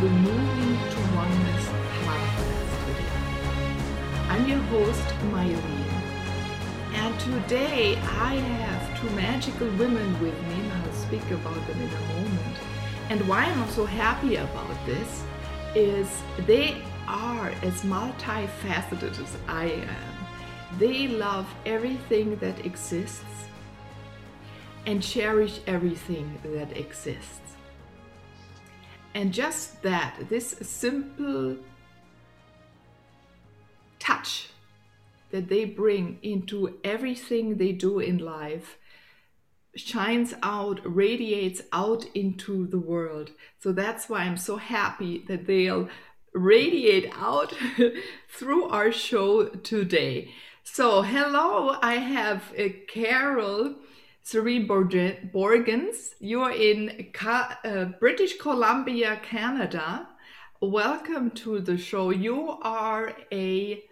The Moving to Oneness podcast today. I'm your host, Myrene. And today I have two magical women with me, and I'll speak about them in a moment. And why I'm so happy about this is they are as multifaceted as I am. They love everything that exists and cherish everything that exists. And just that, this simple touch that they bring into everything they do in life shines out, radiates out into the world. So that's why I'm so happy that they'll radiate out through our show today. So, hello, I have uh, Carol Serene Borgens. You're in Ca- uh, British Columbia, Canada. Welcome to the show. You are a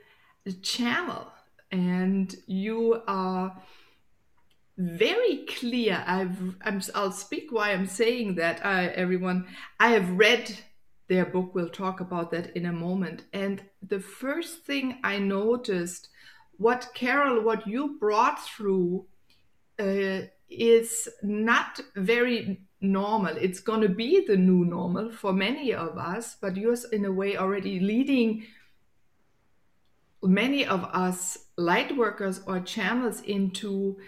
channel and you are very clear. I've, I'm, I'll speak why I'm saying that, I, everyone. I have read their book. We'll talk about that in a moment. And the first thing I noticed, what Carol, what you brought through uh, is not very normal. It's going to be the new normal for many of us, but you're in a way already leading many of us light workers or channels into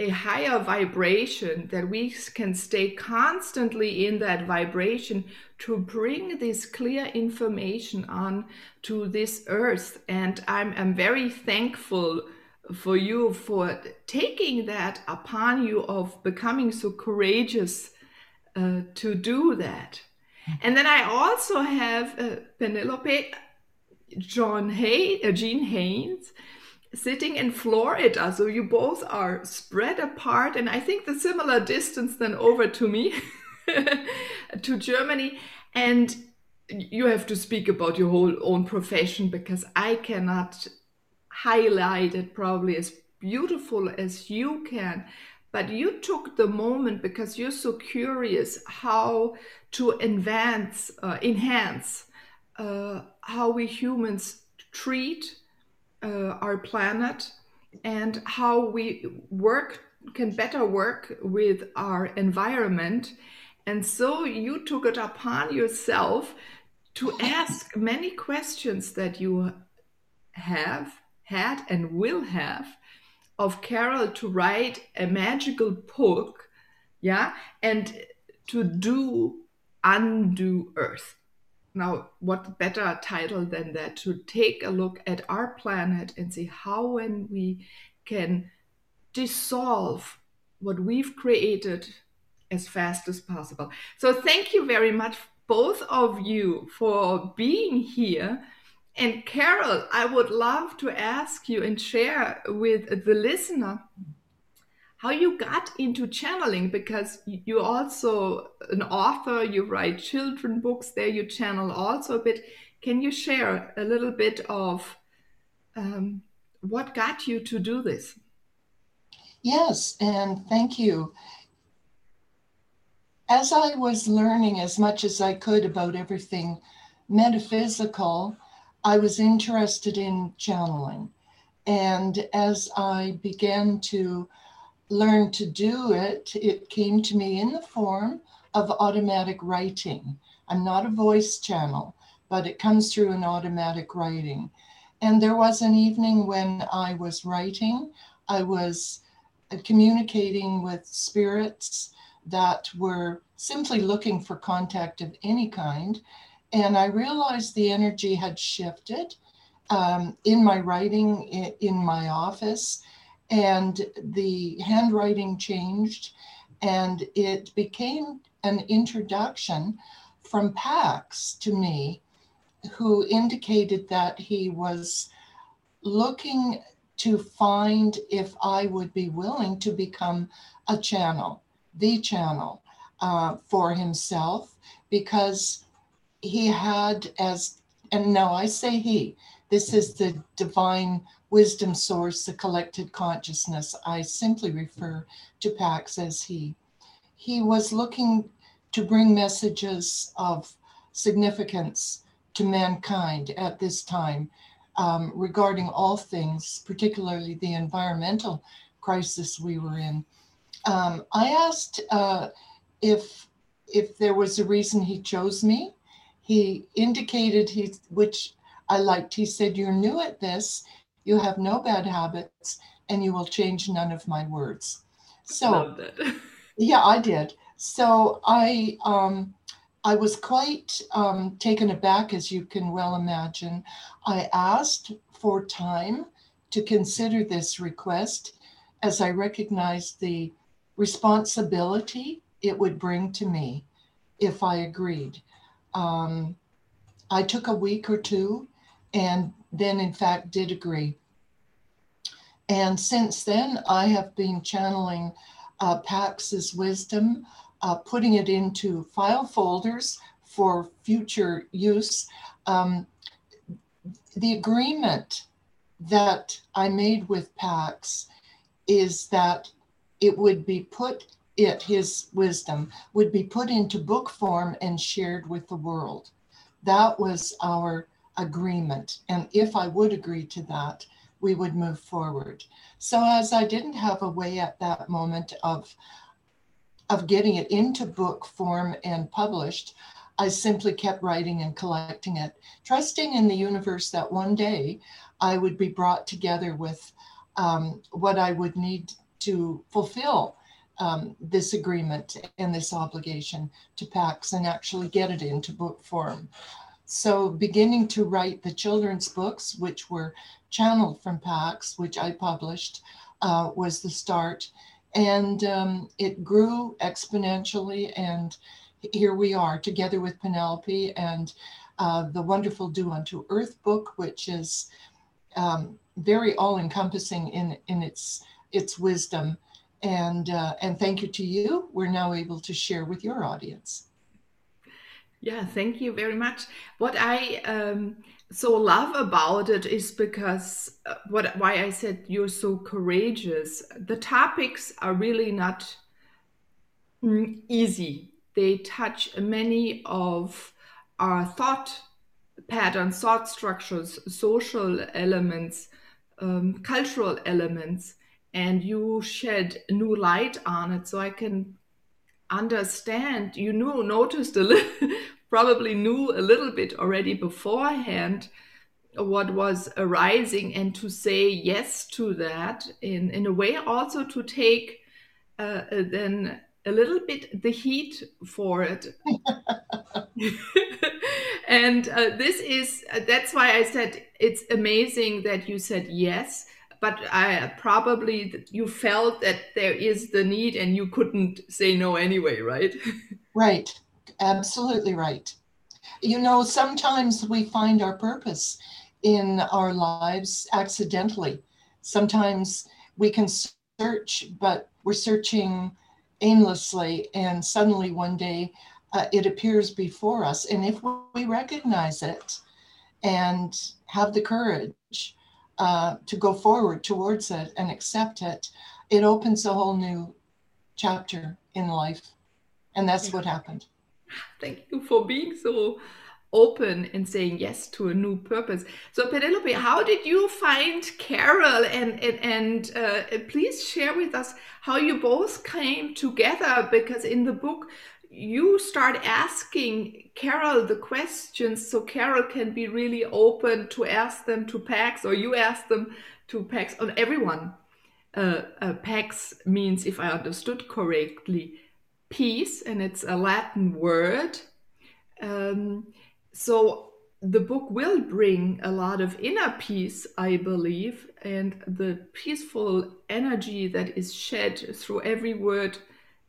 a higher vibration that we can stay constantly in that vibration to bring this clear information on to this earth and i'm, I'm very thankful for you for taking that upon you of becoming so courageous uh, to do that. And then I also have uh, Penelope John Hay, uh, Jean Haynes sitting in Florida. So you both are spread apart, and I think the similar distance then over to me, to Germany. And you have to speak about your whole own profession because I cannot highlight it probably as beautiful as you can. But you took the moment because you're so curious how to advance uh, enhance uh, how we humans treat uh, our planet and how we work can better work with our environment. And so you took it upon yourself to ask many questions that you have had and will have of Carol to write a magical book, yeah, and to Do Unto Earth. Now, what better title than that to take a look at our planet and see how when we can dissolve what we've created as fast as possible. So, thank you very much, both of you, for being here and Carol, I would love to ask you and share with the listener how you got into channeling because you're also an author, you write children books there, you channel also a bit. Can you share a little bit of um, what got you to do this? Yes, and thank you. As I was learning as much as I could about everything metaphysical, I was interested in channeling. And as I began to learn to do it, it came to me in the form of automatic writing. I'm not a voice channel, but it comes through an automatic writing. And there was an evening when I was writing, I was communicating with spirits that were simply looking for contact of any kind. And I realized the energy had shifted um, in my writing in, my office. and the handwriting changed, and it became an introduction from Pax to me, who indicated that he was looking to find if I would be willing to become a channel, the channel uh, for himself, because he had, as, and now I say he, this is the divine wisdom source, the collected consciousness. I simply refer to Pax as he. He was looking to bring messages of significance to mankind at this time um, regarding all things, particularly the environmental crisis we were in. Um, I asked uh, if if there was a reason he chose me. He indicated he, which I liked. He said, "You're new at this. You have no bad habits, and you will change none of my words." So, yeah, I did. So I um, I was quite um, taken aback, as you can well imagine. I asked for time to consider this request as I recognized the responsibility it would bring to me if I agreed. Um, I took a week or two and then, in fact, did agree. And since then, I have been channeling uh, Pax's wisdom uh, putting it into file folders for future use. Um, the agreement that I made with Pax is that it would be put, it, his wisdom, would be put into book form and shared with the world. That was our agreement. And if I would agree to that, we would move forward. So, as I didn't have a way at that moment of of getting it into book form and published, I simply kept writing and collecting it, trusting in the universe that one day I would be brought together with um, what I would need to fulfill um, this agreement and this obligation to PAX and actually get it into book form. So, beginning to write the children's books, which were channeled from PAX, which I published, uh, was the start and um, it grew exponentially. And here we are together with Penelope and uh, the wonderful Do Unto Earth book, which is um, very all encompassing in, in its, its wisdom. And, uh, and thank you to you. We're now able to share with your audience. Yeah, thank you very much. What I um, so love about it is because uh, what why I said you're so courageous. The topics are really not mm, easy. They touch many of our thought patterns, thought structures, social elements, um, cultural elements, and you shed new light on it. So I can understand. You know, noticed a little probably knew a little bit already beforehand what was arising and to say yes to that in, in a way also to take uh, uh then a little bit the heat for it and uh, this is that's why i said it's amazing that you said yes but i probably you felt that there is the need and you couldn't say no anyway right right absolutely right. You know, sometimes we find our purpose in our lives accidentally. Sometimes we can search, but we're searching aimlessly, and suddenly one day uh, it appears before us. And if we recognize it and have the courage uh, to go forward towards it and accept it, it opens a whole new chapter in life. And that's what happened. Thank you for being so open and saying yes to a new purpose. So Penelope, how did you find Carol and and, and uh, please share with us how you both came together because in the book you start asking Carol the questions so Carol can be really open to ask them to PAX or you ask them to PAX on everyone. Uh, uh, PAX means, if I understood correctly, peace, and it's a Latin word. Um, so the book will bring a lot of inner peace, I believe, and the peaceful energy that is shed through every word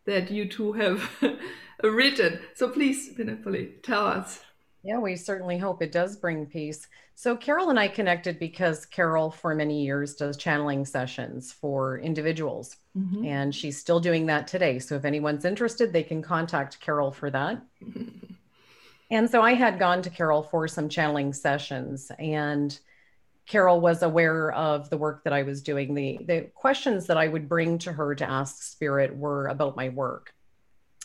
that you two have written. So please, Penelope, tell us. Yeah, we certainly hope it does bring peace. So, Carol and I connected because Carol, for many years, does channeling sessions for individuals. Mm-hmm. And she's still doing that today. So, if anyone's interested, they can contact Carol for that. and so, I had gone to Carol for some channeling sessions, and Carol was aware of the work that I was doing. The, the questions that I would bring to her to ask Spirit were about my work.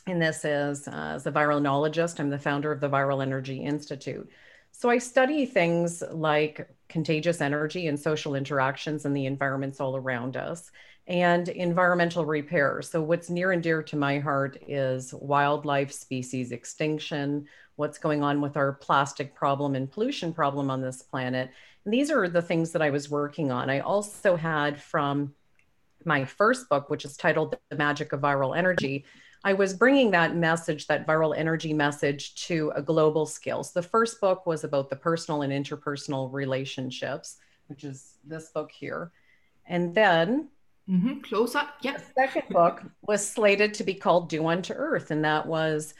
And this is uh, as a viralnologist, I'm the founder of the Viral Energy Institute. So I study things like contagious energy and social interactions and the environments all around us and environmental repair. So, what's near and dear to my heart is wildlife species extinction, what's going on with our plastic problem and pollution problem on this planet. And these are the things that I was working on. I also had from my first book, which is titled The Magic of Viral Energy, I was bringing that message, that viral energy message, to a global scale. So the first book was about the personal and interpersonal relationships, which is this book here. And then mm-hmm. close up. Yeah. The second book was slated to be called Do Unto Earth. And that was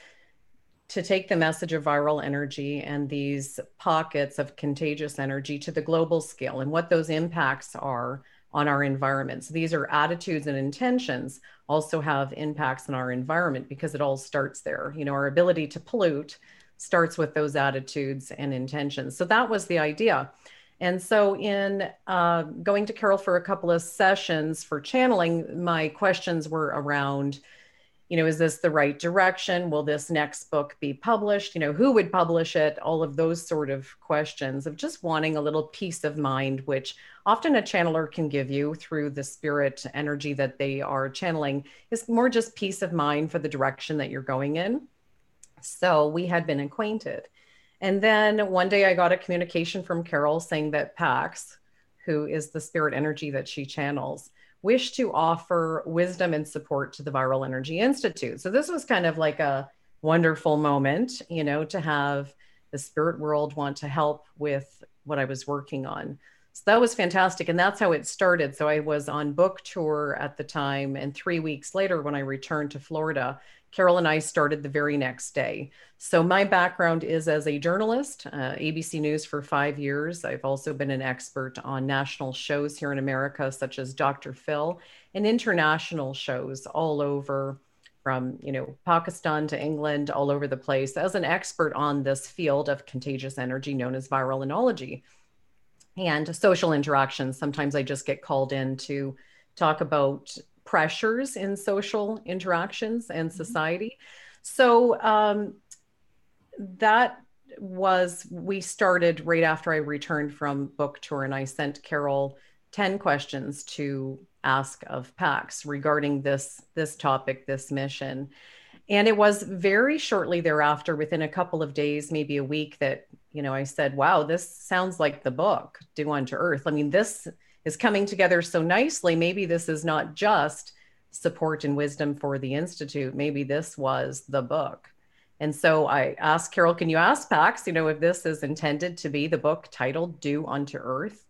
to take the message of viral energy and these pockets of contagious energy to the global scale and what those impacts are on our environment. So These are attitudes and intentions also have impacts on our environment because it all starts there. You know, our ability to pollute starts with those attitudes and intentions. So that was the idea. And so, in uh, going to Carol for a couple of sessions for channeling, my questions were around you know, is this the right direction? Will this next book be published? You know, who would publish it? All of those sort of questions of just wanting a little peace of mind, which often a channeler can give you through the spirit energy that they are channeling, is more just peace of mind for the direction that you're going in. So we had been acquainted. And then one day I got a communication from Carol saying that Pax, who is the spirit energy that she channels, wish to offer wisdom and support to the Viral Energy Institute. So this was kind of like a wonderful moment, you know, to have the spirit world want to help with what I was working on. So that was fantastic. And that's how it started. So I was on book tour at the time. And three weeks later, when I returned to Florida, Carol and I started the very next day. So, my background is as a journalist, uh, ABC News for five years. I've also been an expert on national shows here in America, such as Dr. Phil, and international shows all over from you know Pakistan to England, all over the place, as an expert on this field of contagious energy known as viralnology and social interactions. Sometimes I just get called in to talk about pressures in social interactions and mm-hmm. society. So um, that was, we started right after I returned from book tour, and I sent Carol 10 questions to ask of PAX regarding this this topic, this mission. And it was very shortly thereafter, within a couple of days, maybe a week, that you know I said, "Wow, this sounds like the book, Do Unto Earth." I mean, this is coming together so nicely. Maybe this is not just support and wisdom for the Institute. Maybe this was the book. And so I asked Carol, can you ask Pax, you know, if this is intended to be the book titled Do Unto Earth?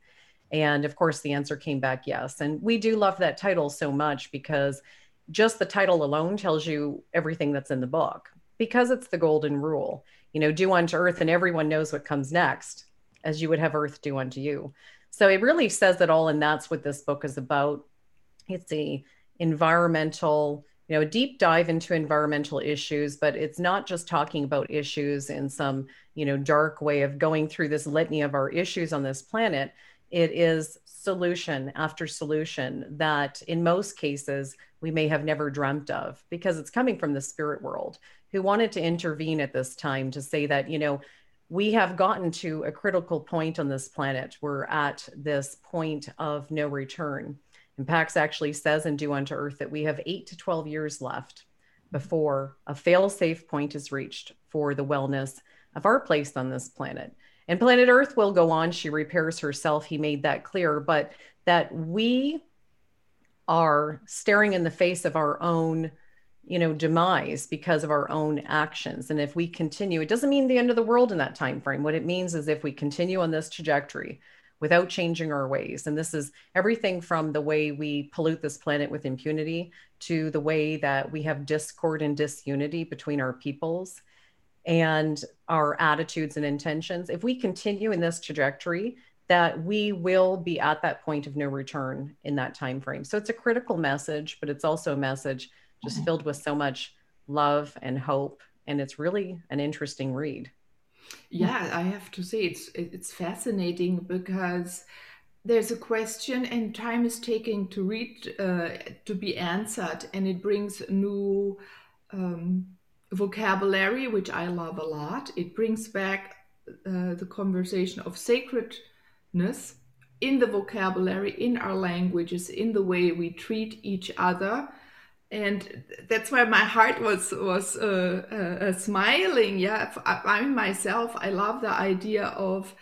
And of course, the answer came back yes. And we do love that title so much because just the title alone tells you everything that's in the book because it's the golden rule. You know, do unto earth, and everyone knows what comes next, as you would have earth do unto you. So it really says it all, and that's what this book is about. It's a environmental, you know, a deep dive into environmental issues, but it's not just talking about issues in some, you know, dark way of going through this litany of our issues on this planet. It is solution after solution that in most cases we may have never dreamt of because it's coming from the spirit world who wanted to intervene at this time to say that, you know, we have gotten to a critical point on this planet. We're at this point of no return. And Pax actually says in Do Unto Earth that we have eight to 12 years left before a fail safe point is reached for the wellness of our place on this planet. And planet Earth will go on. She repairs herself. He made that clear, but that we are staring in the face of our own you know demise because of our own actions. And if we continue it doesn't mean the end of the world in that time frame what it means is if we continue on this trajectory without changing our ways and this is everything from the way we pollute this planet with impunity to the way that we have discord and disunity between our peoples and our attitudes and intentions if we continue in this trajectory that we will be at that point of no return in that time frame so it's a critical message but it's also a message just filled with so much love and hope. And it's really an interesting read. Yeah, I have to say it's it's fascinating because there's a question and time is taking to read uh, to be answered, and it brings new um, vocabulary, which I love a lot. It brings back uh, the conversation of sacredness in the vocabulary, in our languages, in the way we treat each other and that's why my heart was was uh, uh, smiling. Yeah I, I myself i love the idea of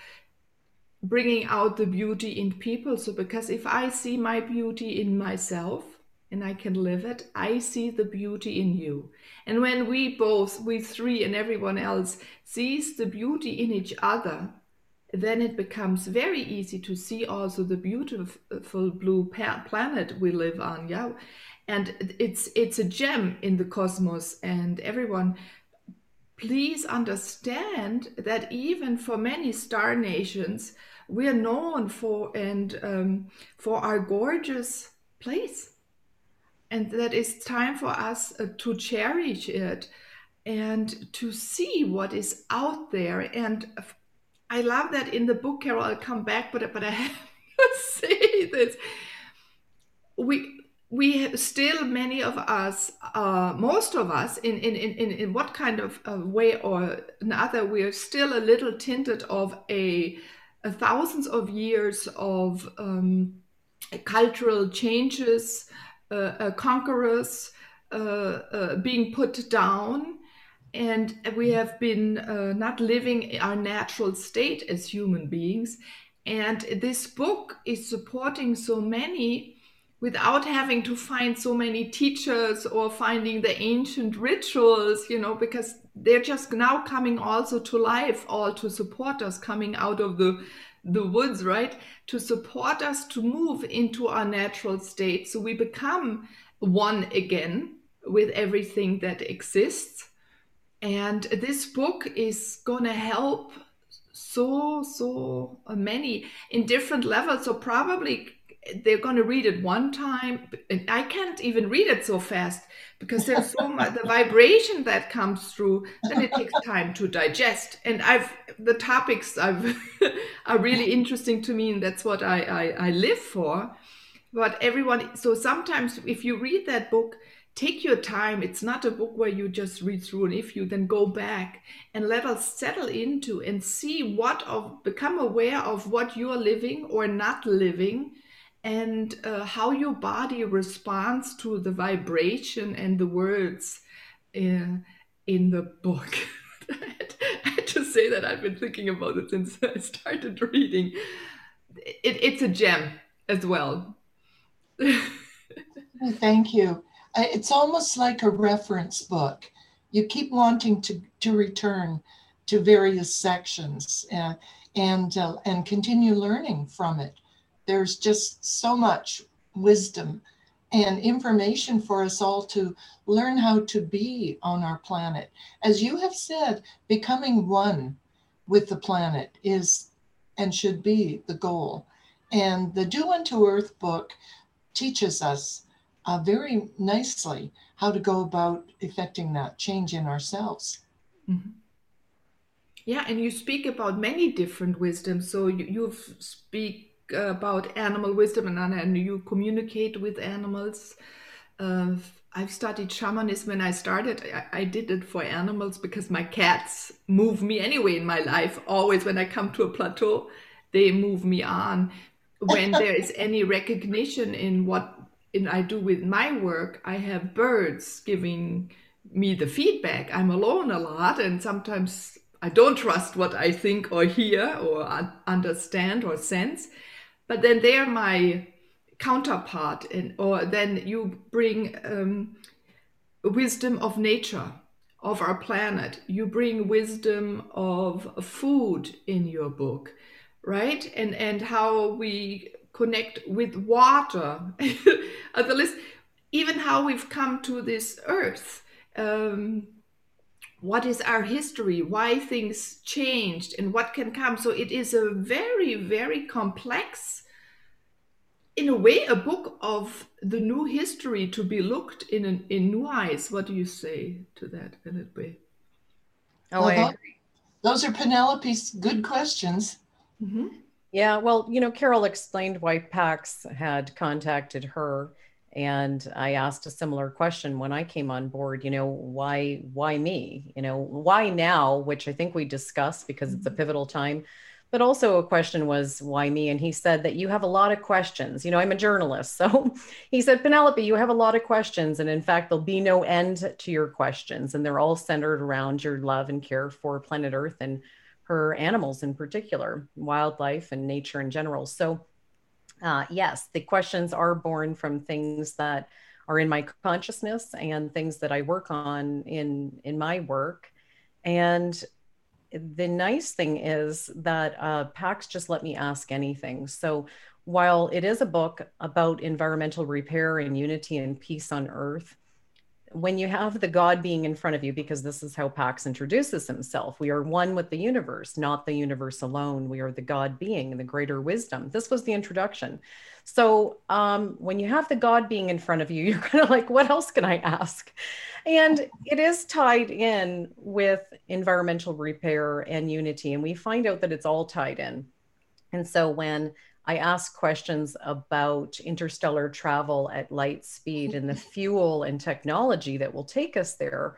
bringing out the beauty in people. So because if i see my beauty in myself and i can live it i see the beauty in you. And when we both we three and everyone else sees the beauty in each other then it becomes very easy to see also the beautiful blue planet we live on. Yeah and it's it's a gem in the cosmos. And everyone please understand that even for many star nations we're known for and um, for our gorgeous place. And that it's time for us uh, to cherish it and to see what is out there. And i love that in the book carol i'll come back but but i have to say this. We we still many of us uh, most of us in, in, in, in what kind of uh, way or another we are still a little tinted of a, a thousands of years of um, cultural changes uh, uh conquerors uh, uh, being put down. And we have been not living our natural state as human beings. And this book is supporting so many without having to find so many teachers or finding the ancient rituals, you know, because they're just now coming also to life, all to support us coming out of the the woods, right? To support us to move into our natural state. So we become one again with everything that exists. And this book is to help so, so many in different levels. So probably they're going to read it one time and i can't even read it so fast because there's so much the vibration that comes through then it takes time to digest. And i've the topics i've are really interesting to me and that's what I, I i live for. But everyone so sometimes if you read that book take your time. It's not a book where you just read through and if you then go back and let us settle into and see what of become aware of what you're living or not living and uh, how your body responds to the vibration and the words in, in the book. I to say that I've been thinking about it since I started reading. It, it's a gem as well. Thank you. It's almost like a reference book. You keep wanting to, to return to various sections uh, and, uh, and continue learning from it there's just so much wisdom and information for us all to learn how to be on our planet. As you have said, becoming one with the planet is and should be the goal. And the Do Unto Earth book teaches us uh, very nicely how to go about effecting that change in ourselves. Mm-hmm. Yeah, and you speak about many different wisdoms. So you, you speak about animal wisdom and, and you communicate with animals. Uh, I've studied shamanism when I started. I, I, did it for animals because my cats move me anyway in my life. Always when I come to a plateau, they move me on. When there is any recognition in what in I do with my work, I have birds giving me the feedback. I'm alone a lot, and sometimes I don't trust what I think or hear or understand or sense but then they're my counterpart and or then you bring um, wisdom of nature, of our planet. You bring wisdom of food in your book, right? And and how we connect with water. the list, even how we've come to this earth. Um, what is our history? Why things changed and what can come? So it is a very, very complex, in a way, a book of the new history to be looked in an, in new eyes. What do you say to that, Penelope? Oh, well, those are Penelope's good questions. Mm-hmm. Yeah, well, you know, Carol explained why Pax had contacted her and I asked a similar question when I came on board, you know, why why me? You know, why now, which I think we discussed because it's a mm-hmm. pivotal time. But also a question was why me? And he said that you have a lot of questions. You know, I'm a journalist. So he said, Penelope, you have a lot of questions. And in fact, there'll be no end to your questions. And they're all centered around your love and care for planet Earth and her animals in particular, wildlife and nature in general. So, uh, yes, the questions are born from things that are in my consciousness and things that I work on in in my work. And the nice thing is that uh, PAX just let me ask anything. So while it is a book about environmental repair and unity and peace on Earth, when you have the God being in front of you, because this is how Pax introduces himself, we are one with the universe, not the universe alone. We are the God being the greater wisdom. This was the introduction. So um, when you have the God being in front of you, you're kind of like, what else can I ask? And it is tied in with environmental repair and unity. And we find out that it's all tied in. And so when I ask questions about interstellar travel at light speed and the fuel and technology that will take us there.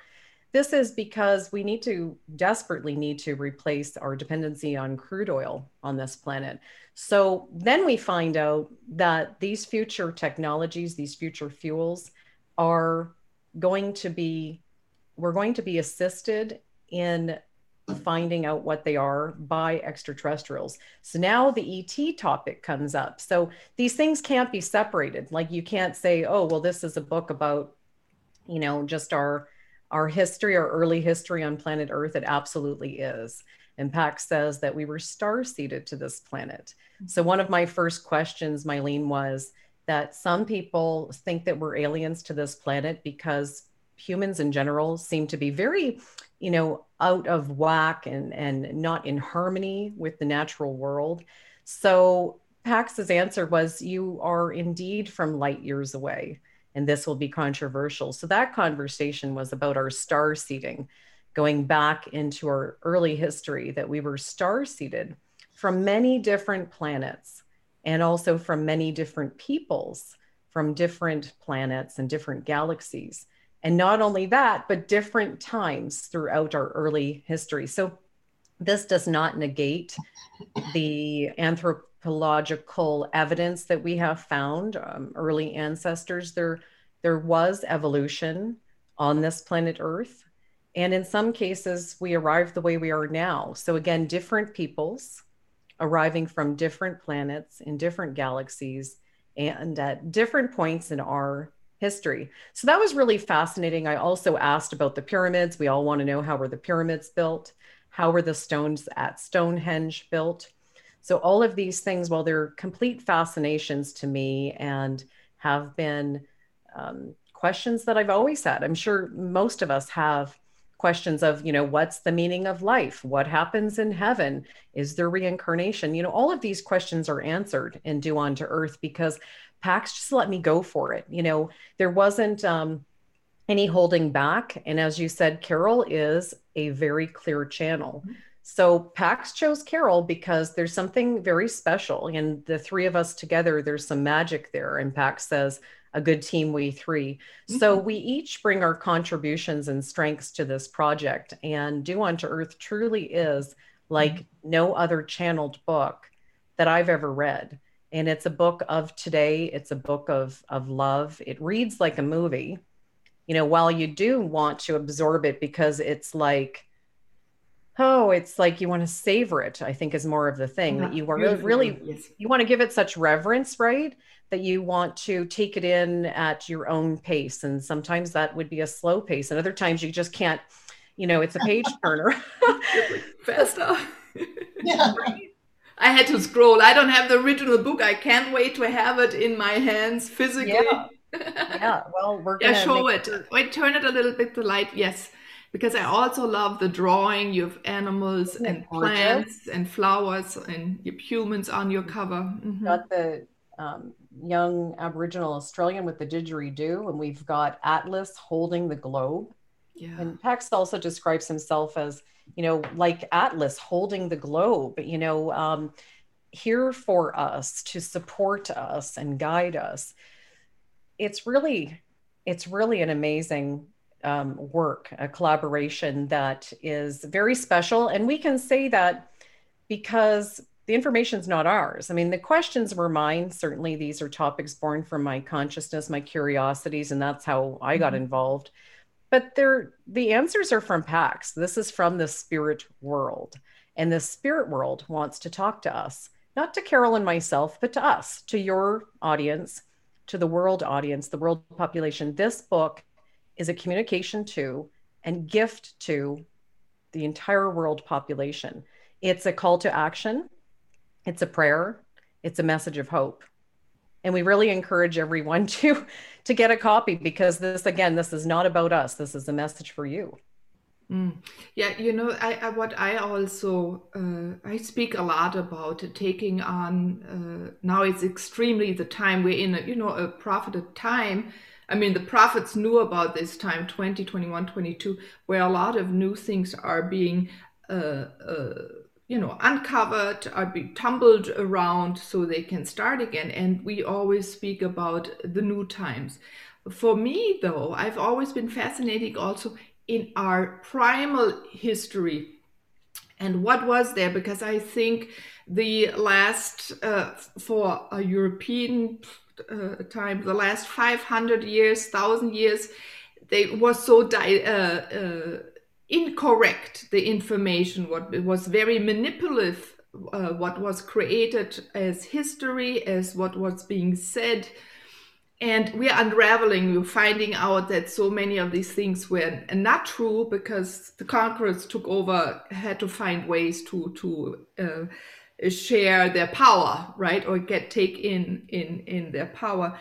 This is because we need to desperately need to replace our dependency on crude oil on this planet. So then we find out that these future technologies, these future fuels are going to be, we're going to be assisted in finding out what they are by extraterrestrials. So now the ET topic comes up. So these things can't be separated. Like you can't say, oh, well, this is a book about, you know, just our our history, our early history on planet Earth. It absolutely is. And Pax says that we were star seeded to this planet. So one of my first questions, Mylene, was that some people think that we're aliens to this planet because humans in general seem to be very you know out of whack and and not in harmony with the natural world. So pax's answer was you are indeed from light years away and this will be controversial. So that conversation was about our star seeding going back into our early history that we were star seeded from many different planets and also from many different peoples from different planets and different galaxies and not only that, but different times throughout our early history. So this does not negate the anthropological evidence that we have found. Um, early ancestors there there was evolution on this planet earth. And in some cases we arrived the way we are now. So again different peoples arriving from different planets in different galaxies and at different points in our history. So that was really fascinating. I also asked about the pyramids. We all want to know how were the pyramids built? How were the stones at Stonehenge built? So all of these things, while they're complete fascinations to me and have been um, questions that I've always had, I'm sure most of us have questions of, you know, what's the meaning of life? What happens in heaven? Is there reincarnation? You know, all of these questions are answered in Do Unto Earth because Pax just let me go for it. You know, there wasn't um, any holding back. And as you said, Carol is a very clear channel. Mm-hmm. So Pax chose Carol because there's something very special. And the three of us together, there's some magic there. And Pax says, a good team, we 3 mm-hmm. So we each bring our contributions and strengths to this project. And Do Unto Earth truly is like mm-hmm. no other channeled book that I've ever read and it's a book of today. It's a book of of love. It reads like a movie you know while you do want to absorb it because it's like oh it's like you want to savor it i think is more of the thing that uh-huh. you are really, really yes. you want to give it such reverence right? That you want to take it in at your own pace. And sometimes that would be a slow pace. And other times you just can't you know it's a page turner. Faster yeah I had to scroll. I don't have the original book. I can't wait to have it in my hands physically. Yeah. yeah. Well, we're gonna yeah, show it. Sure. Wait, turn it a little bit the light. Yes because I also love the drawing. You have animals and plants and flowers and humans on your cover. Mm-hmm. Got the um, young Aboriginal Australian with the didgeridoo, and we've got Atlas holding the globe. Yeah. And Pax also describes himself as, you know, like Atlas holding the globe, you know, um, here for us to support us and guide us. It's really, it's really an amazing um, work, a collaboration that is very special. And we can say that because the information is not ours. I mean, the questions were mine. Certainly, these are topics born from my consciousness, my curiosities, and that's how I got mm-hmm. involved. But they're, the answers are from PAX. This is from the spirit world. And the spirit world wants to talk to us, not to Carol and myself, but to us, to your audience, to the world audience, the world population. This book is a communication to and gift to the entire world population. It's a call to action, it's a prayer, it's a message of hope. And we really encourage everyone to to get a copy because this again this is not about us. This is a message for you. Mm. Yeah, you know, I, I, what I also uh, I speak a lot about taking on. Uh, now it's extremely the time we're in. A, you know, a profited time I mean, the prophets knew about this time, 20, 21, 22, where a lot of new things are being, uh, uh, you know, uncovered, are be tumbled around so they can start again. And we always speak about the new times. For me, though, I've always been fascinated also in our primal history and what was there because i think the last uh, for a european uh, time, the last 500 years, 1000 years, they was so di- uh, uh, incorrect, the information, what was very manipulative, uh, what was created as history, as what was being said. And we're unraveling, we're finding out that so many of these things were not true because the conquerors took over, had to find ways to, to uh, share their power, right, or get take in in in their power.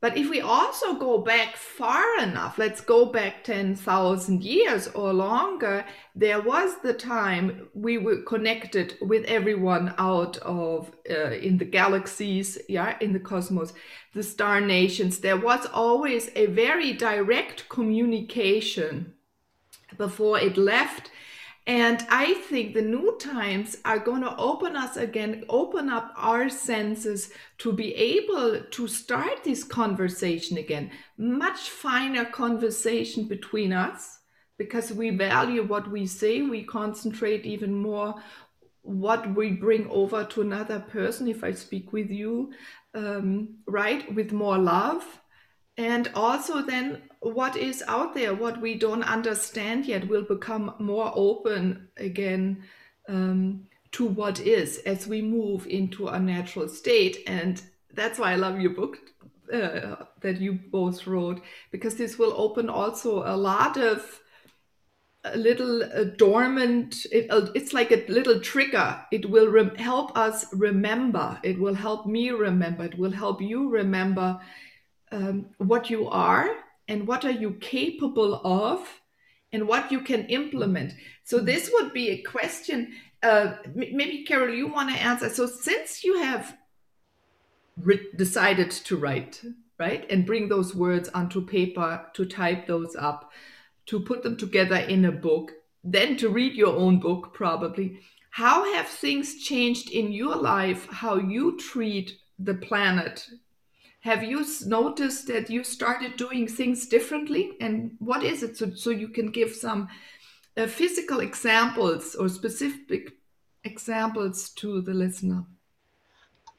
But if we also go back far enough, let's go back 10,000 years or longer, there was the time we were connected with everyone out of uh, in the galaxies, yeah, in the cosmos, the star nations. There was always a very direct communication before it left and I think the new times are going to open us again, open up our senses to be able to start this conversation again. Much finer conversation between us because we value what we say. We concentrate even more what we bring over to another person. If I speak with you, um, right, with more love and also then what is out there what we don't understand yet will become more open again um, to what is as we move into a natural state. And that's why i love your book uh, that you both wrote because this will open also a lot of a little dormant it, uh, it's like a little trigger. It will help us remember. It will help me remember. It will help you remember um, what you are and what are you capable of and what you can implement so mm-hmm. this would be a question uh, maybe carol you want to answer so since you have decided to write right and bring those words onto paper to type those up to put them together in a book then to read your own book probably how have things changed in your life how you treat the planet have you noticed that you started doing things differently? And what is it? So, so you can give some uh, physical examples or specific examples to the listener.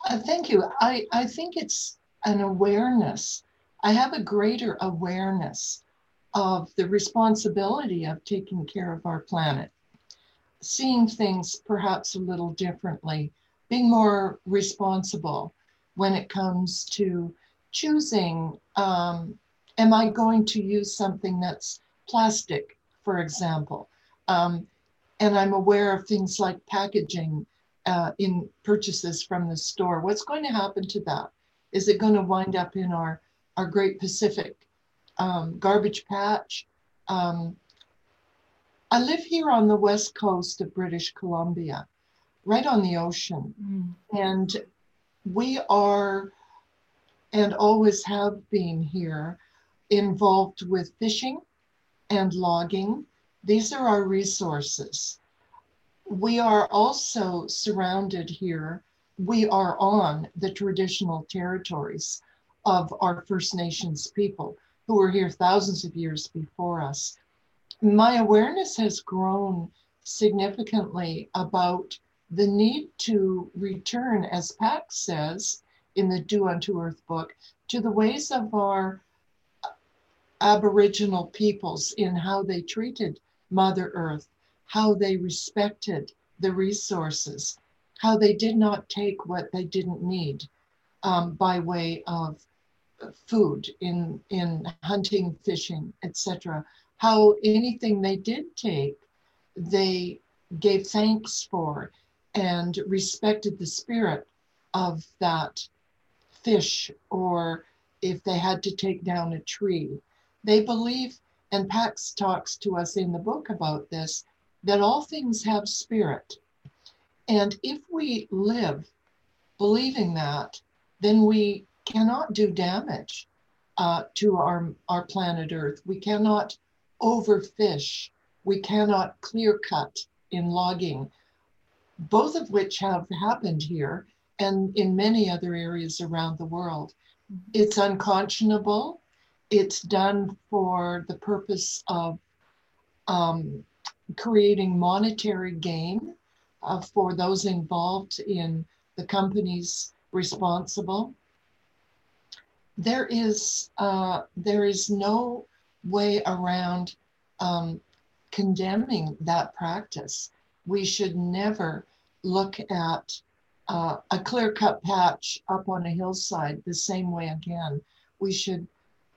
Uh, thank you. I, I think it's an awareness. I have a greater awareness of the responsibility of taking care of our planet. Seeing things perhaps a little differently, being more responsible when it comes to choosing um, am I going to use something that's plastic, for example? Um, and I'm aware of things like packaging uh, in purchases from the store. What's going to happen to that? Is it going to wind up in our, our Great Pacific um, garbage patch? Um, I live here on the west coast of British Columbia, right on the ocean. Mm. And we are, and always have been here, involved with fishing and logging. These are our resources. We are also surrounded here, we are on the traditional territories of our First Nations people who were here thousands of years before us. My awareness has grown significantly about the need to return, as Pax says in the Do Unto Earth book, to the ways of our Aboriginal peoples in how they treated Mother Earth, how they respected the resources, how they did not take what they didn't need um, by way of food in in hunting, fishing, etc. How anything they did take, they gave thanks for and respected the spirit of that fish or if they had to take down a tree they believe, and Pax talks to us in the book about this, that all things have spirit. And if we live believing that, then we cannot do damage uh, to our, our planet Earth. We cannot overfish. We cannot clear cut in logging, both of which have happened here and in many other areas around the world. Mm-hmm. It's unconscionable it's done for the purpose of um, creating monetary gain uh, for those involved in the companies responsible. There is uh, there is no way around um, condemning that practice. We should never look at uh, a clear cut patch up on a hillside the same way again. We should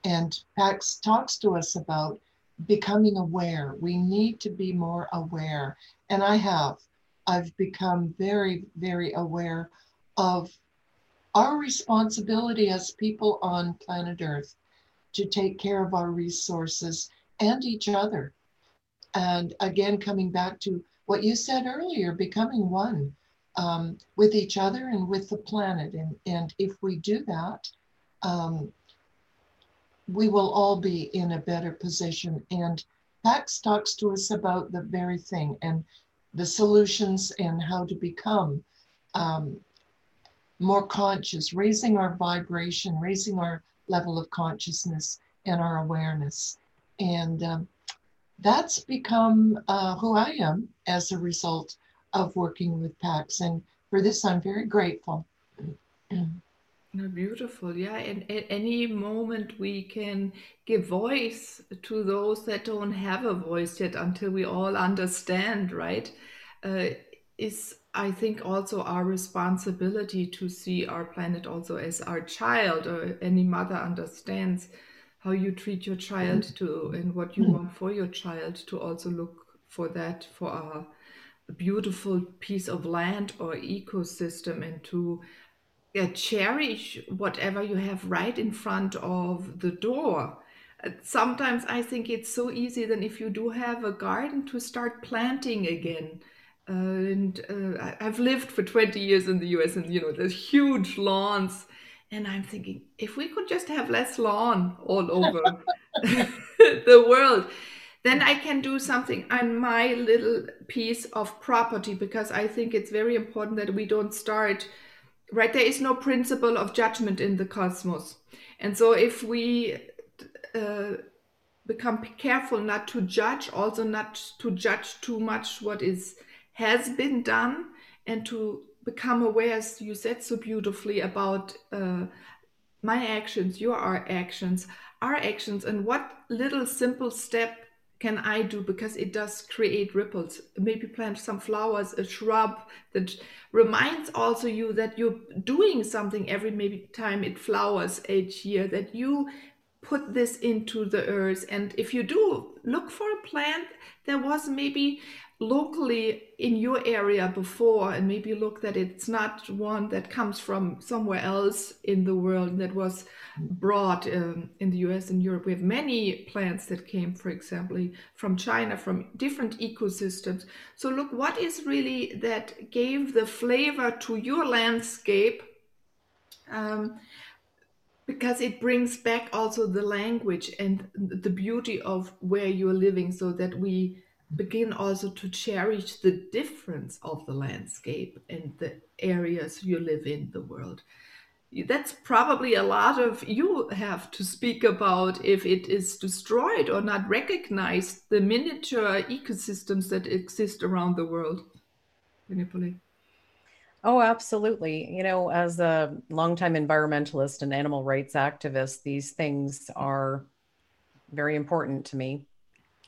and Pax talks to us about becoming aware. We need to be more aware. And I have. I've become very, very aware of our responsibility as people on planet Earth to take care of our resources and each other. And again, coming back to what you said earlier, becoming one um, with each other and with the planet. And, and if we do that, um, we will all be in a better position. And Pax talks to us about the very thing and the solutions and how to become um, more conscious, raising our vibration, raising our level of consciousness and our awareness. And um, that's become uh, who I am as a result of working with Pax. And for this, I'm very grateful. Beautiful. Yeah. And at any moment we can give voice to those that don't have a voice yet until we all understand, right? Uh, is, I think, also our responsibility to see our planet also as our child, or any mother understands how you treat your child to and what you want for your child to also look for that for a beautiful piece of land or ecosystem and to cherish whatever you have right in front of the door. Uh, sometimes I think it's so easy then if you do have a garden to start planting again. Uh, and uh, I've lived for 20 years in the US and you know there's huge lawns and I'm thinking if we could just have less lawn all over the world then I can do something on my little piece of property because I think it's very important that we don't start right? There is no principle of judgment in the cosmos. And so if we uh, become careful not to judge also not to judge too much what is has been done and to become aware as you said so beautifully about uh, my actions your actions our actions and what little simple step can I do because it does create ripples? Maybe plant some flowers, a shrub that reminds also you that you're doing something every maybe time it flowers each year, that you put this into the earth. And if you do look for a plant, there was maybe locally in your area before and maybe look that it's not one that comes from somewhere else in the world that was brought um, in the US and Europe. We have many plants that came, for example, from China, from different ecosystems. So look, what is really that gave the flavor to your landscape? Um, because it brings back also the language and the beauty of where you're living so that we begin also to cherish the difference of the landscape and the areas you live in the world. That's probably a lot of you have to speak about if it is destroyed or not recognized the miniature ecosystems that exist around the world. Oh, absolutely. You know, as a longtime environmentalist and animal rights activist, these things are very important to me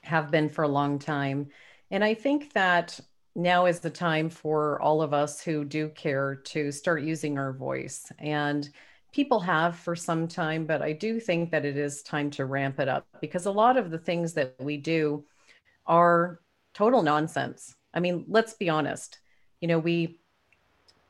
have been for a long time. And I think that now is the time for all of us who do care to start using our voice. And people have for some time, but I do think that it is time to ramp it up because a lot of the things that we do are total nonsense. I mean, let's be honest. You know, we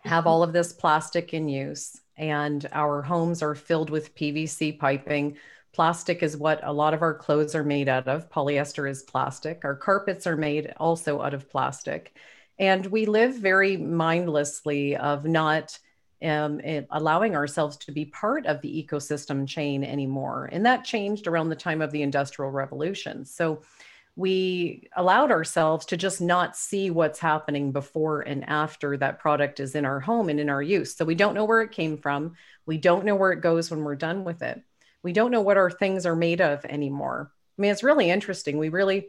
have all of this plastic in use and our homes are filled with PVC piping Plastic is what a lot of our clothes are made out of. Polyester is plastic. Our carpets are made also out of plastic. And we live very mindlessly of not um, allowing ourselves to be part of the ecosystem chain anymore. And that changed around the time of the Industrial Revolution. So we allowed ourselves to just not see what's happening before and after that product is in our home and in our use. So we don't know where it came from. We don't know where it goes when we're done with it we don't know what our things are made of anymore. I mean, it's really interesting. We really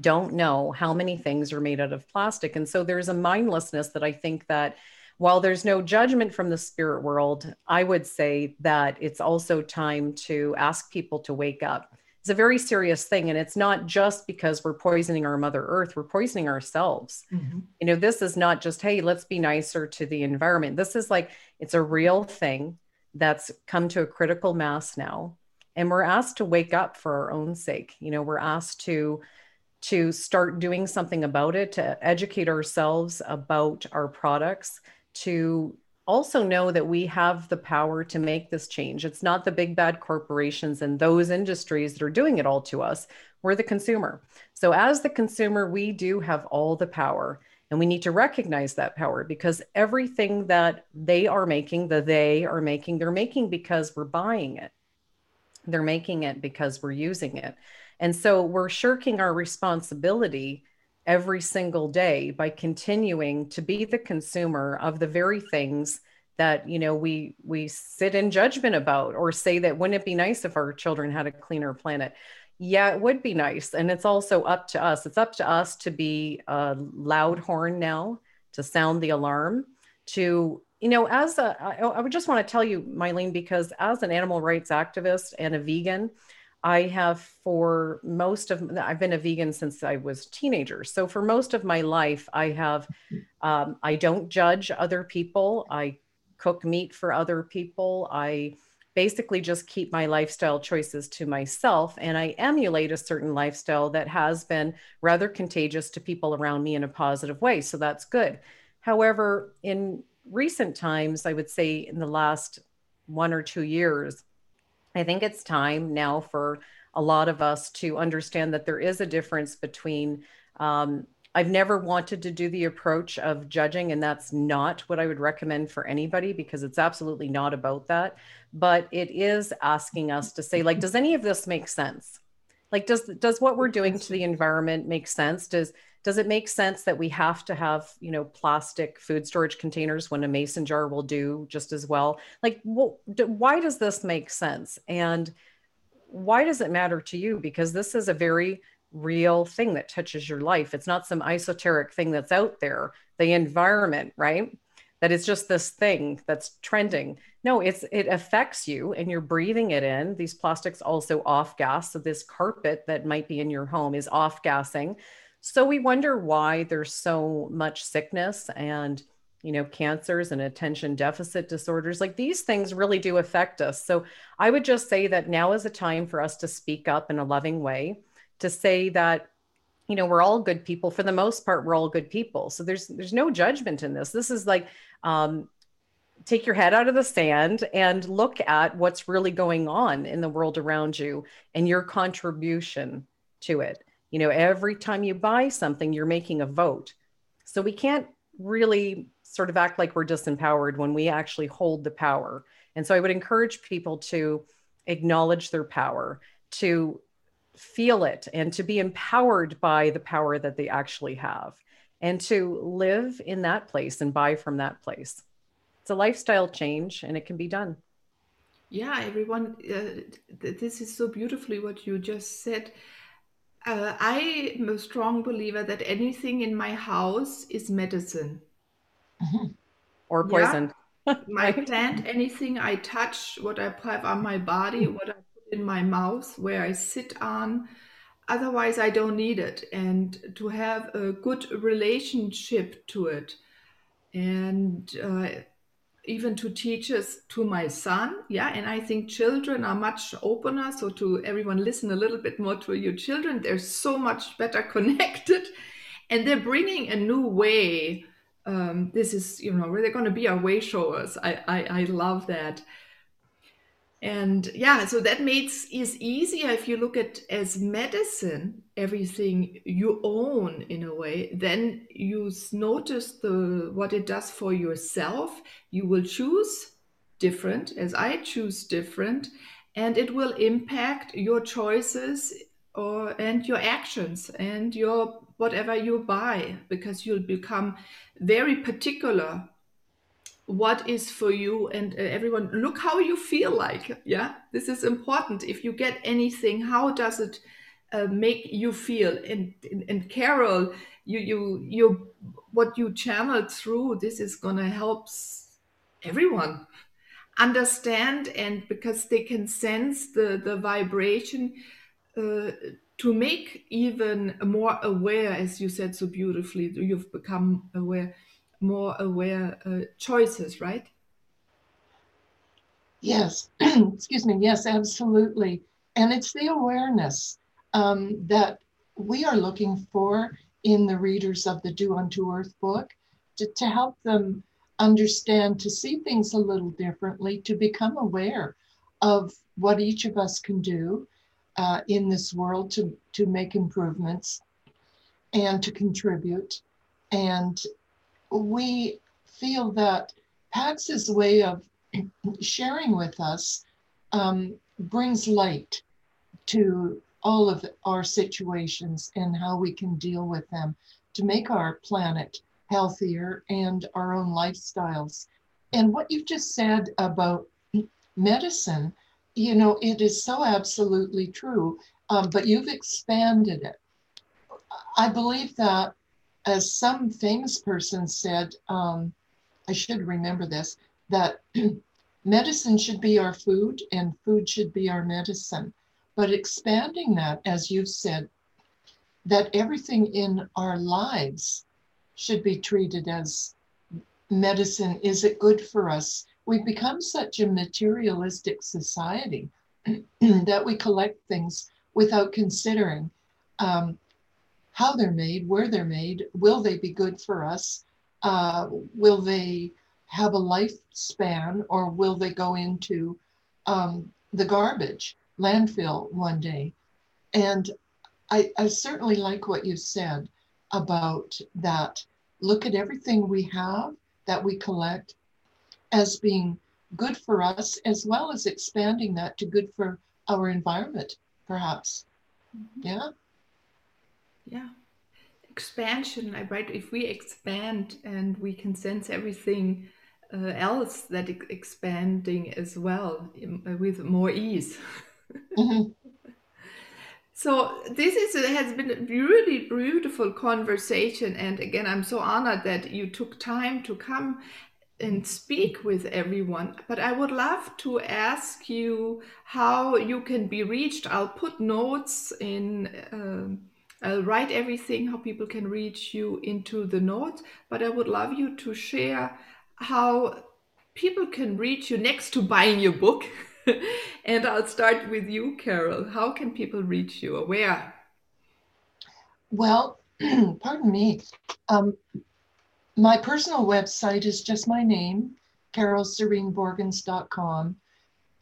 don't know how many things are made out of plastic. And so there's a mindlessness that I think that while there's no judgment from the spirit world, I would say that it's also time to ask people to wake up. It's a very serious thing. And it's not just because we're poisoning our Mother Earth, we're poisoning ourselves. Mm-hmm. You know, this is not just, hey, let's be nicer to the environment. This is like, it's a real thing that's come to a critical mass now. And we're asked to wake up for our own sake. You know we're asked to to start doing something about it to educate ourselves about our products to also know that we have the power to make this change. It's not the big bad corporations and those industries that are doing it all to us. We're the consumer. So as the consumer we do have all the power and we need to recognize that power because everything that they are making, the they are making, they're making because we're buying it. They're making it because we're using it. And so we're shirking our responsibility every single day by continuing to be the consumer of the very things that you know we we sit in judgment about or say that wouldn't it be nice if our children had a cleaner planet yeah, it would be nice. And it's also up to us. It's up to us to be a loud horn now, to sound the alarm, to, you know, as a, I, I would just want to tell you, Mylene, because as an animal rights activist and a vegan, I have for most of I've been a vegan since I was a teenager. So for most of my life, I have um, I don't judge other people. I cook meat for other people. I basically just keep my lifestyle choices to myself and I emulate a certain lifestyle that has been rather contagious to people around me in a positive way. So that's good. However, in recent times, I would say in the last one or two years, I think it's time now for a lot of us to understand that there is a difference between um, I've never wanted to do the approach of judging, and that's not what I would recommend for anybody because it's absolutely not about that. But it is asking us to say, like, does any of this make sense? Like, does does what we're doing to the environment make sense? Does does it make sense that we have to have you know plastic food storage containers when a mason jar will do just as well? Like, well, why does this make sense? And why does it matter to you? Because this is a very real thing that touches your life. It's not some esoteric thing that's out there, the environment, right? That is just this thing that's trending. No, it's it affects you and you're breathing it in. These plastics also off gas. So this carpet that might be in your home is off gassing. So we wonder why there's so much sickness and you know cancers and attention deficit disorders like these things really do affect us so i would just say that now is a time for us to speak up in a loving way to say that you know we're all good people for the most part we're all good people so there's there's no judgment in this this is like um, take your head out of the sand and look at what's really going on in the world around you and your contribution to it. You know, every time you buy something, you're making a vote. So we can't really sort of act like we're disempowered when we actually hold the power. And so I would encourage people to acknowledge their power, to feel it, and to be empowered by the power that they actually have, and to live in that place and buy from that place. It's a lifestyle change and it can be done. Yeah everyone uh, th- this is so beautifully what you just said. Uh, i am a strong believer that anything in my house is medicine. Mm-hmm. or poison. Yeah? my plant anything i touch what i have on my body what i put in my mouth where i sit on. Otherwise i don't need it. And to have a good relationship to it and uh, even to teachers to my son yeah and i think children are much opener. So to everyone listen a little bit more to your children. They're so much better connected and they're bringing a new way. Um, this is you know where they're going to be our way showers I, I i love that and yeah so that makes is easier if you look at as medicine everything you own in a way then you notice the what it does for yourself. You will choose different as i choose different and it will impact your choices or and your actions and your whatever you buy because you'll become very particular what is for you and uh, everyone. Look how you feel like yeah? This is important. If you get anything how does it uh, make you feel? And, and, and carol you you you what you channeled through this is to help everyone understand and because they can sense the the vibration uh, to make even more aware as you said so beautifully you've become aware more aware uh, choices, right? Yes, excuse me. Yes, absolutely. And it's the awareness um, that we are looking for in the readers of the Do Unto Earth book to, to help them understand, to see things a little differently, to become aware of what each of us can do uh, in this world to, to make improvements and to contribute and we feel that Pax's way of sharing with us um, brings light to all of our situations and how we can deal with them to make our planet healthier and our own lifestyles. And what you've just said about medicine, you know, it is so absolutely true, um, but you've expanded it. I believe that as some famous person said, um, I should remember this, that medicine should be our food and food should be our medicine. But expanding that, as you've said, that everything in our lives should be treated as medicine. Is it good for us? We've become such a materialistic society that we collect things without considering um, how they're made, where they're made, will they be good for us? Uh, will they have a lifespan or will they go into um, the garbage landfill one day? And I, I certainly like what you said about that. Look at everything we have that we collect as being good for us, as well as expanding that to good for our environment, perhaps. Mm-hmm. Yeah yeah expansion right if we expand and we can sense everything uh, else that expanding as well uh, with more ease mm-hmm. so this is has been a really beautiful conversation and again i'm so honored that you took time to come and speak with everyone. But I would love to ask you how you can be reached. I'll put notes in. Um, I'll write everything how people can reach you into the notes. But I would love you to share how people can reach you next to buying your book. and I'll start with you, Carol. How can people reach you or where? Well, pardon me. Um, my personal website is just my name, carolsereneborgens.com.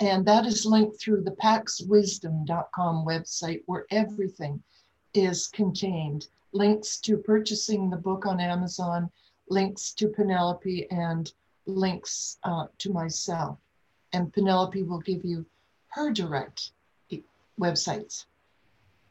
And that is linked through the paxwisdom.com website where everything is contained. Links to purchasing the book on Amazon, links to Penelope, and links uh, to myself. And Penelope will give you her direct websites.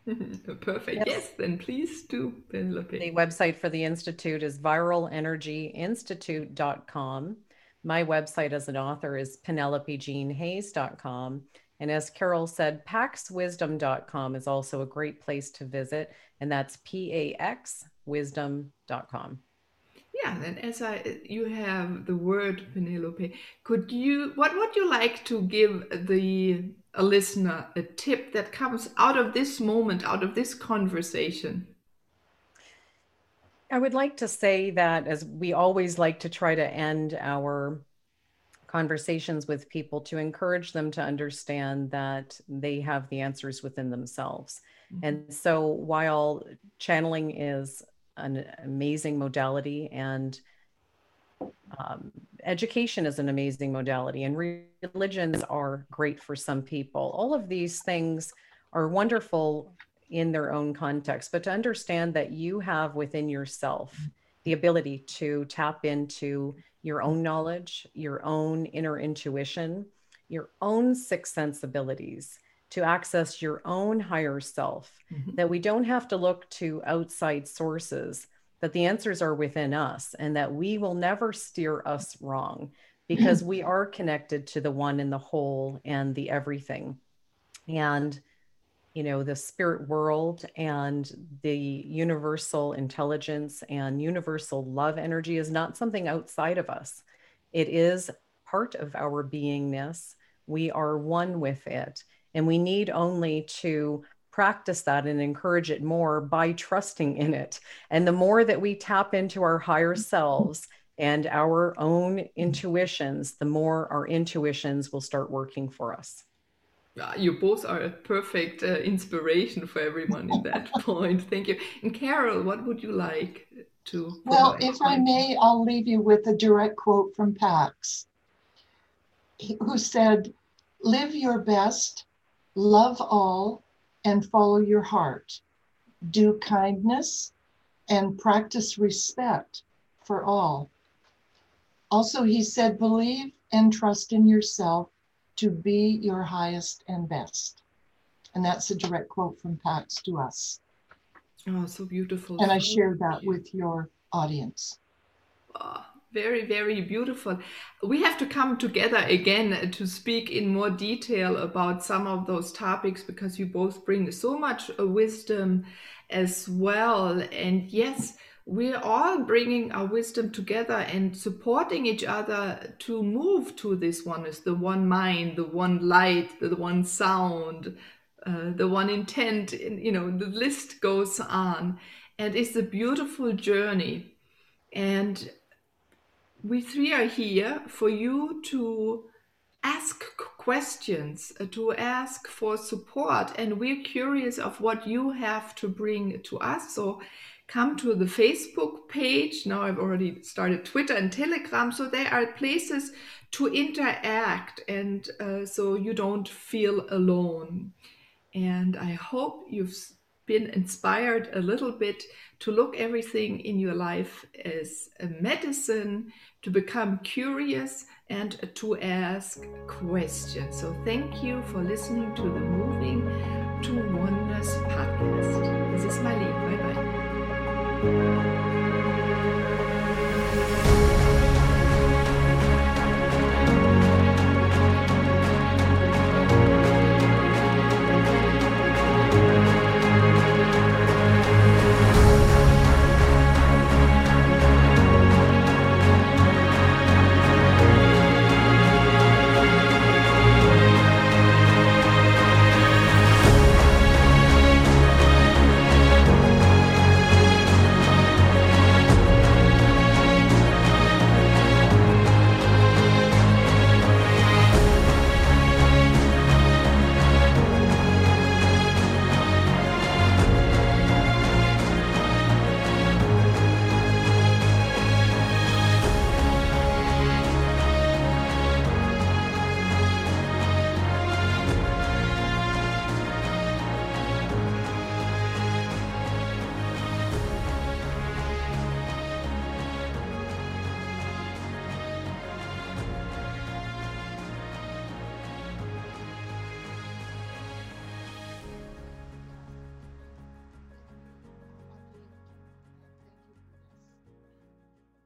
Perfect. Yes. yes, then please do, Penelope. The website for the Institute is viralenergyinstitute.com. My website as an author is penelopejeanhayes.com. And as Carol said, paxwisdom.com is also a great place to visit, and that's P A X wisdom.com. Yeah, and as I you have the word Penelope, could you what would you like to give the a listener a tip that comes out of this moment, out of this conversation? I would like to say that as we always like to try to end our conversations with people to encourage them to understand that they have the answers within themselves. Mm-hmm. And so while channeling is an amazing modality and um, education is an amazing modality and religions are great for some people all of these things are wonderful in their own context but to understand that you have within yourself the ability to tap into your own knowledge your own inner intuition your own sixth sense abilities to access your own higher self, mm-hmm. that we don't have to look to outside sources, that the answers are within us, and that we will never steer us wrong because we are connected to the one and the whole and the everything. And you know, the spirit world and the universal intelligence and universal love energy is not something outside of us. It is part of our beingness. We are one with it. And we need only to practice that and encourage it more by trusting in it. And the more that we tap into our higher selves and our own intuitions, the more our intuitions will start working for us. You both are a perfect uh, inspiration for everyone in that point. Thank you. And Carol, what would you like to? Well, if I may, I'll leave you with a direct quote from Pax, who said, Live your best love all and follow your heart. Do kindness and practice respect for all. Also, he said, believe and trust in yourself to be your highest and best. And that's a direct quote from Pax to us. Oh, so beautiful. And I share that with your audience. Oh, very, very beautiful. We have to come together again to speak in more detail about some of those topics because you both bring so much wisdom as well. And yes, we're all bringing our wisdom together and supporting each other to move to this oneness the one mind, the one light, the one sound, uh, the one intent. You know, the list goes on. And it's a beautiful journey. And we three are here for you to ask questions, uh, to ask for support, and we're curious of what you have to bring to us. So come to the Facebook page. Now I've already started Twitter and Telegram, so there are places to interact, and uh, so you don't feel alone. And I hope you've been inspired a little bit to look everything in your life as a medicine, to become curious and to ask questions. So thank you for listening to the Moving to Oneness